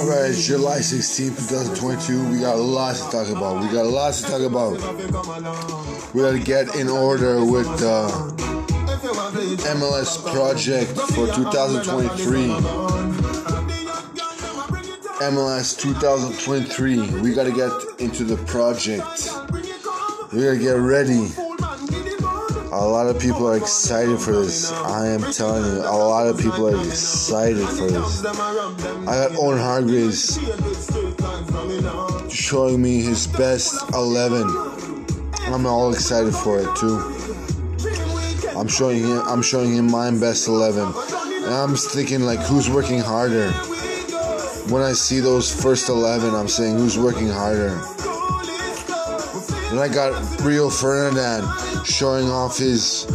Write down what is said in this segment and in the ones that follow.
Alright, it's July 16, 2022. We got lots to talk about. We got lots to talk about. We gotta get in order with uh, the MLS project for 2023. MLS 2023. We gotta get into the project. We gotta get ready. A lot of people are excited for this. I am telling you, a lot of people are excited for this. I got Owen Hargreaves showing me his best 11. I'm all excited for it too. I'm showing him. I'm showing him my best 11, and I'm thinking like, who's working harder? When I see those first 11, I'm saying, who's working harder? Then I got Rio Ferdinand showing off his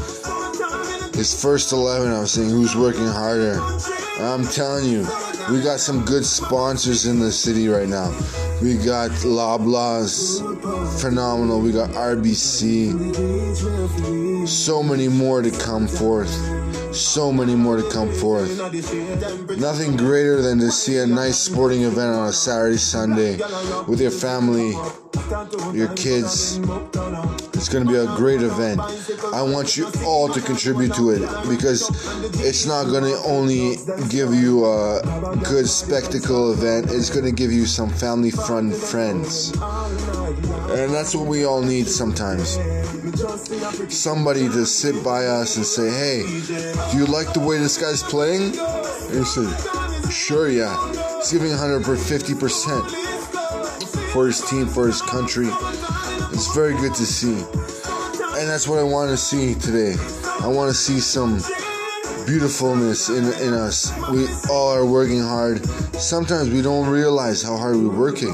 his first 11. I'm saying who's working harder. I'm telling you, we got some good sponsors in the city right now. We got Loblaws, phenomenal. We got RBC. So many more to come forth. So many more to come forth. Nothing greater than to see a nice sporting event on a Saturday, Sunday with your family, your kids. It's going to be a great event. I want you all to contribute to it because it's not going to only give you a good spectacle event, it's going to give you some family fun friends. And that's what we all need sometimes. Somebody to sit by us and say, hey, do you like the way this guy's playing? And you say, sure, yeah. He's giving 150% for his team, for his country. It's very good to see. And that's what I want to see today. I want to see some beautifulness in, in us. We all are working hard. Sometimes we don't realize how hard we're working.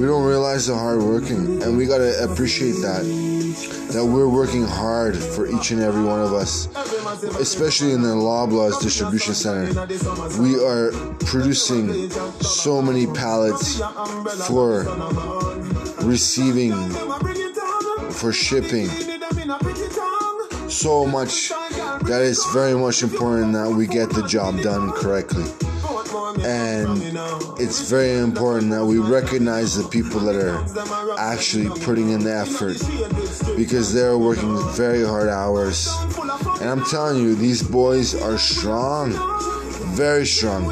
We don't realize how hard we're working. And we got to appreciate that. That we're working hard for each and every one of us, especially in the Loblaws distribution center. We are producing so many pallets for receiving, for shipping. So much that is very much important that we get the job done correctly. And it's very important that we recognize the people that are actually putting in the effort because they're working very hard hours. And I'm telling you, these boys are strong, very strong.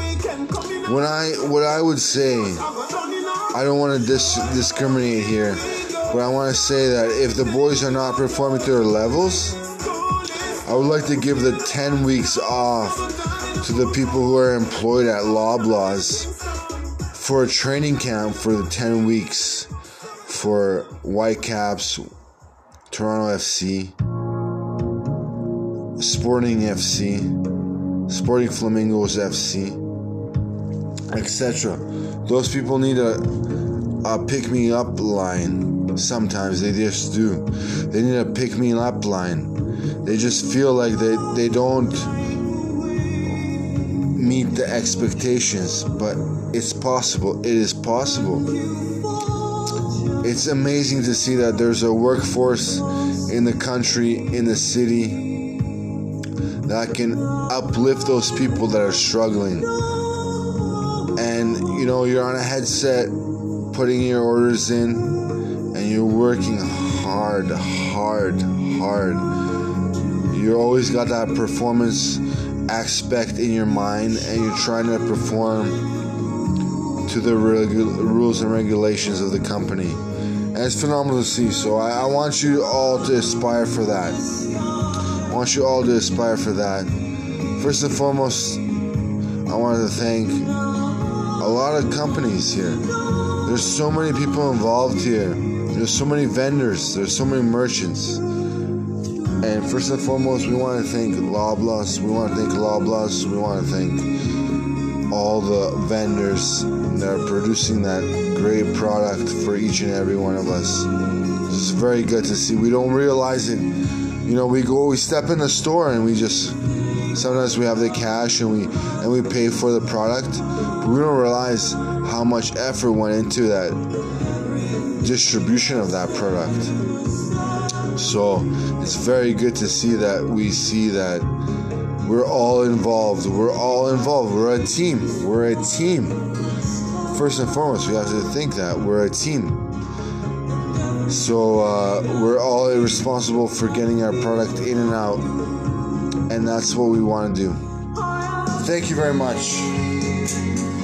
When I, what I would say, I don't want to dis- discriminate here, but I want to say that if the boys are not performing to their levels, I would like to give the 10 weeks off to the people who are employed at Loblaws for a training camp for the 10 weeks for Whitecaps, Toronto FC, Sporting FC, Sporting Flamingos FC, etc. Those people need a, a pick me up line. Sometimes they just do. They need a pick me up line. They just feel like they, they don't meet the expectations, but it's possible. It is possible. It's amazing to see that there's a workforce in the country, in the city, that can uplift those people that are struggling. And you know, you're on a headset putting your orders in, and you're working hard, hard, hard. You always got that performance aspect in your mind and you're trying to perform to the regu- rules and regulations of the company. And it's phenomenal to see. So I, I want you all to aspire for that. I want you all to aspire for that. First and foremost, I wanted to thank a lot of companies here. There's so many people involved here. There's so many vendors. There's so many merchants. And first and foremost, we want to thank Loblaws. We want to thank Loblaws. We want to thank all the vendors that are producing that great product for each and every one of us. It's very good to see. We don't realize it. You know, we go, we step in the store and we just sometimes we have the cash and we and we pay for the product, but we don't realize how much effort went into that distribution of that product. So it's very good to see that we see that We're all involved. We're all involved. We're a team. We're a team. First and foremost, we have to think that we're a team. So uh, we're all responsible for getting our product in and out, and that's what we want to do. Thank you very much.